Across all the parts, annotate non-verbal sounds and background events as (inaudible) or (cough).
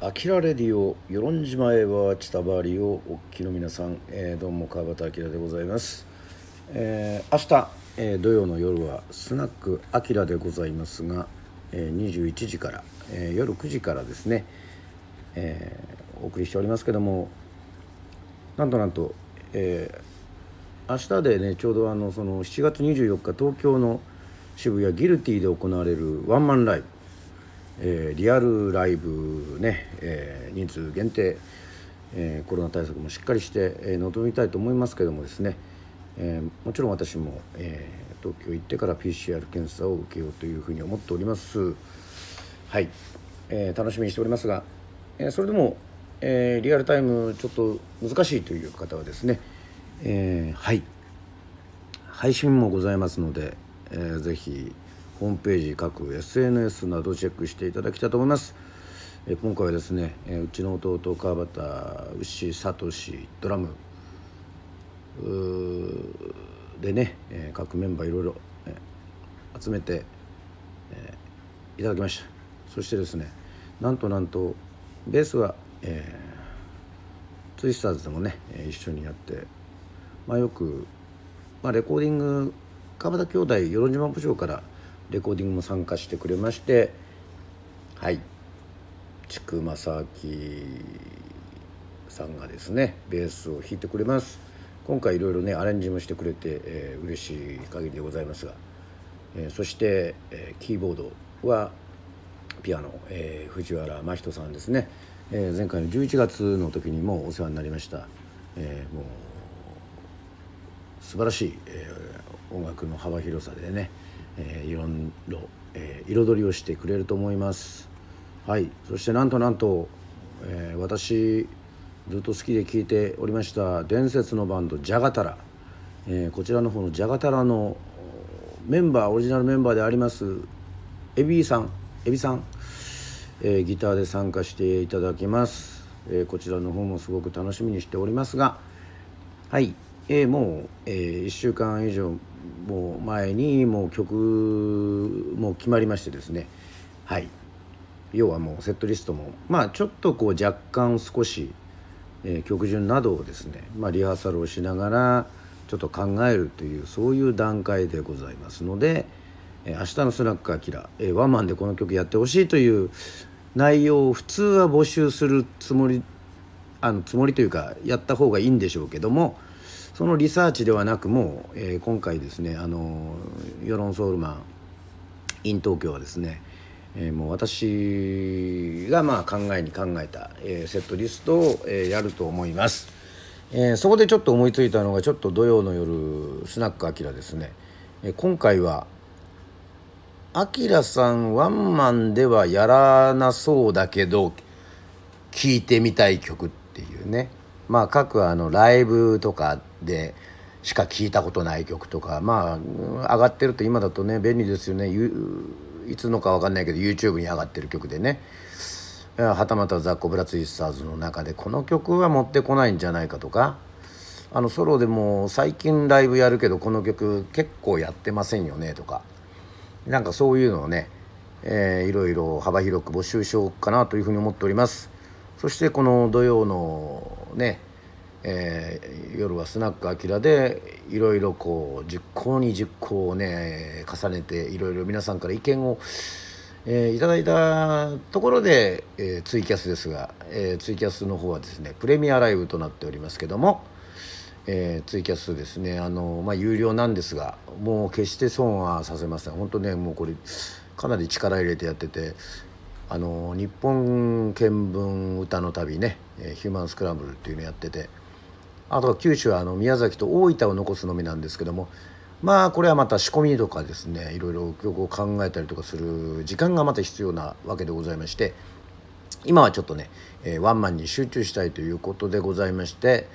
アキラレディオ与論島へは千田バリをお聞きの皆さん、えー、どうも川端明でございます、えー、明日、えー、土曜の夜はスナックアキラでございますが、えー、21時から、えー、夜9時からですね、えー、お送りしておりますけどもなんとなんと、えー、明日でねちょうどあのその7月24日東京の渋谷ギルティで行われるワンマンライブ。えー、リアルライブね、えー、人数限定、えー、コロナ対策もしっかりして、えー、臨みたいと思いますけどもですね、えー、もちろん私も、えー、東京行ってから PCR 検査を受けようというふうに思っております。はい、えー、楽しみにしておりますが、えー、それでも、えー、リアルタイムちょっと難しいという方はですね、えー、はい。配信もございますので、えー、ぜひホームページ各 SNS などチェックしていただきたいと思います。え今回はですね、えうちの弟川端牛聡ドラムでね、え各メンバーいろいろ、え集めて、えいただきましたそしてですねなんとなんとベースは、えー、ツイスターズでもね一緒にやってまあよく、まあ、レコーディング川端兄弟与論島部長から「レコーディングも参加してくれましてはい。千曲正明さんがですねベースを弾いてくれます。今回いろいろねアレンジもしてくれて、えー、嬉しい限りでございますが、えー、そして、えー、キーボードはピアノ、えー、藤原真人さんですね、えー、前回の11月の時にもお世話になりました、えー、もう素晴らしい、えー、音楽の幅広さでねえー、いろんな、えー、彩りをしてくれると思います。はい。そしてなんとなんと、えー、私ずっと好きで聴いておりました伝説のバンドジャガタラ、えー、こちらの方のジャガタラのメンバーオリジナルメンバーでありますエビさん。エビさん、えー、ギターで参加していただきます、えー、こちらの方もすごく楽しみにしておりますがはい、えー、もう、えー、1週間以上もう前にもう曲も決まりましてですね。はい。要はもうセットリストもまあちょっとこう若干少し、えー、曲順などをですね、まあ、リハーサルをしながらちょっと考えるというそういう段階でございますので「えー、明日のスナックアキラ」えー、ワンマンでこの曲やってほしいという内容を普通は募集するつもりあのつもりというかやった方がいいんでしょうけどもそのリサーチではなくもう、えー、今回ですねあの世論ソウルマン in 東京はですね、えー、もう私がまあ考えに考えた、えー、セットリストを、えー、やると思います、えー、そこでちょっと思いついたのがちょっと土曜の夜スナックアキラですね、えー、今回はアキラさんワンマンではやらなそうだけど聴いてみたい曲っていうね。まあ各あのライブとかでしか聞いたことない曲とかまあ上がってると今だとね便利ですよね。いつのか分かんないけど YouTube に上がってる曲でね。はたまたザ・コブラツイスターズの中でこの曲は持ってこないんじゃないかとか。あのソロでも最近ライブやるけどこの曲結構やってませんよねとか。なんかそういうのをね、えー、いろいろ幅広く募集しようかなというふうに思っております。そしてこの土曜のねえー、夜はスナックあきらでいろいろこう実行に実行をね重ねていろいろ皆さんから意見を、えー、いただいたところで、えー、ツイキャスですが、えー、ツイキャスの方はですねプレミアライブとなっておりますけども、えー、ツイキャスですねあの、まあ、有料なんですがもう決して損はさせません。本当ねもうこれかなり力入れてやっててあの日本見聞歌の旅ね「ヒューマンスクランブル」っていうのやってて。あとは九州はあの宮崎と大分を残すのみなんですけども。まあこれはまた仕込みとかですねいろいろ曲を考えたりとかする時間がまた必要なわけでございまして。今はちょっとね、えー、ワンマンに集中したいということでございまして、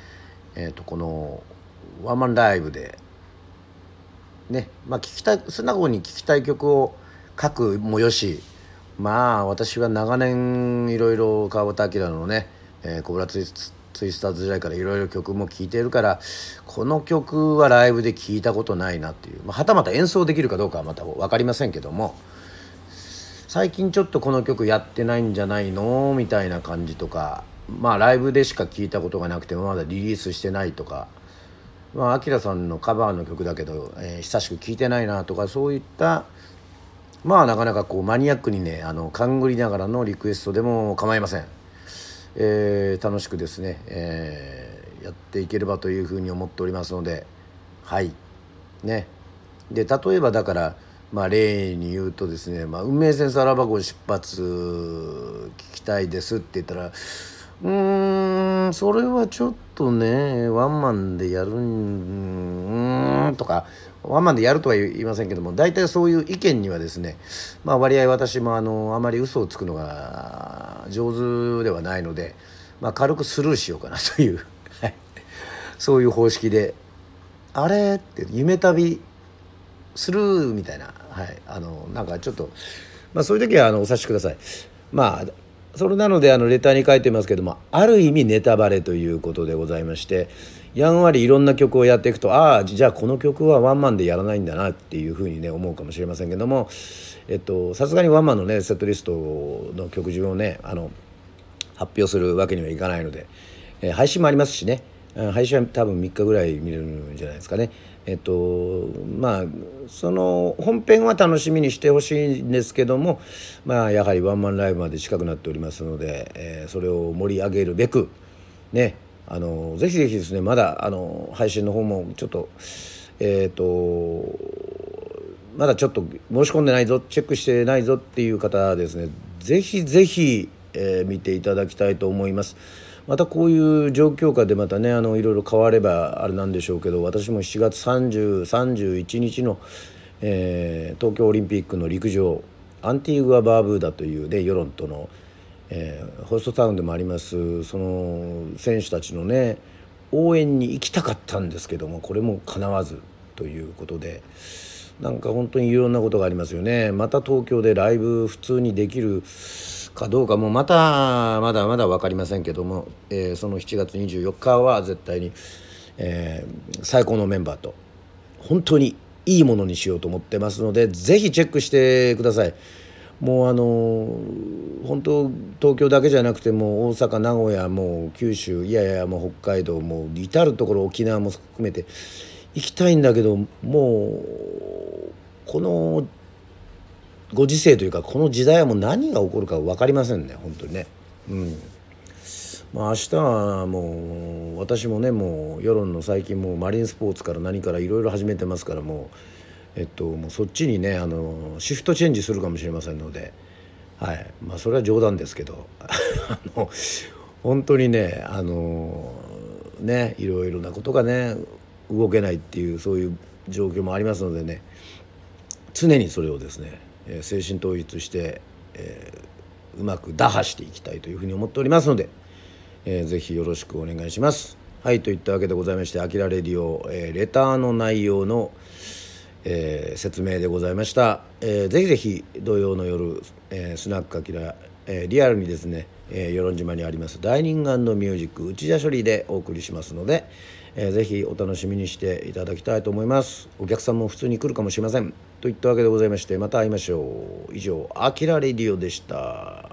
えー、とこのワンマンライブでねまあ聞きたい素直に聴きたい曲を書くもよしまあ私は長年いろいろ川端明のね「えー、コブラツイスツイスターズ時代からいろいろ曲も聴いてるからこの曲はライブで聴いたことないなっていう、まあ、はたまた演奏できるかどうかはまた分かりませんけども最近ちょっとこの曲やってないんじゃないのみたいな感じとかまあライブでしか聞いたことがなくてもまだリリースしてないとかまあアキラさんのカバーの曲だけど、えー、久しく聴いてないなとかそういったまあなかなかこうマニアックにねあの勘ぐりながらのリクエストでも構いません、えー、楽しくですね、えー、やっていければというふうに思っておりますので。はい。ね。で例えばだからまあ例に言うとですね「まあ、運命線さらば号出発聞きたいです」って言ったらうーんそれはちょっとねワンマンでやるんとかワンマンでやるとは言いませんけども大体そういう意見にはですねまあ割合私もあのあまり嘘をつくのが上手ではないので、まあ、軽くスルーしようかなというそういう方式で「あれ?」って夢旅？するみたいな、はい、あのなんかちょっと、まあ、そういう時はあのお察しください。まあそれなのであのレターに書いてますけどもある意味ネタバレということでございましてやんわりいろんな曲をやっていくとああじゃあこの曲はワンマンでやらないんだなっていうふうにね思うかもしれませんけどもえっとさすがにワンマンのねセットリストの曲順をねあの発表するわけにはいかないので、えー、配信もありますしね配信は多分3日ぐらい見れるんじゃないですかね。えっとまあその本編は楽しみにしてほしいんですけどもまあやはりワンマンライブまで近くなっておりますので、えー、それを盛り上げるべくねあのぜひぜひですねまだあの配信の方もちょっとえっ、とまだちょっと申し込んでないぞチェックしてないぞっていう方はですねぜひぜひ、えー、見ていただきたいと思います。またこういう状況下でまたねあのいろいろ変わればあれなんでしょうけど私も7月3031日の、えー、東京オリンピックの陸上アンティーグア・バーブーダというね世論との、えー、ホストタウンでもありますその選手たちのね応援に行きたかったんですけどもこれもかなわずということでなんか本当にいろんなことがありますよねまた東京でライブ普通にできるかどうかもまたまだまだ分かりませんけども、えー、その7月24日は絶対に、えー、最高のメンバーと本当にいいものにしようと思ってますのでぜひチェックしてください。もうあの本当東京だけじゃなくても大阪名古屋も九州いやいやもう北海道もう至る所沖縄も含めて行きたいんだけどもうこのご時世というかこの時代はもう何が起こるか分かりませんね本当にね。うんまあ、明日はもう私もねもう世論の最近もうマリンスポーツから何からいろいろ始めてますからもう,、えっと、もうそっちにねあのシフトチェンジするかもしれませんので、はいまあ、それは冗談ですけど (laughs) あの本当にねあのねいろいろなことがね動けないっていうそういう状況もありますのでね常にそれをですねえ精神統一して、えー、うまく打破していきたいというふうに思っておりますので、えー、ぜひよろしくお願いします。はいといったわけでございまして「あきらレディオ」えー、レターの内容の、えー、説明でございました、えー、ぜひぜひ土曜の夜、えー、スナックあきら、えー、リアルにですね、えー、与論島にありますダイニングミュージック内田処理でお送りしますので、えー、ぜひお楽しみにしていただきたいと思います。お客さんも普通に来るかもしれません。といったわけでございましてまた会いましょう。以上「あきらレディオ」でした。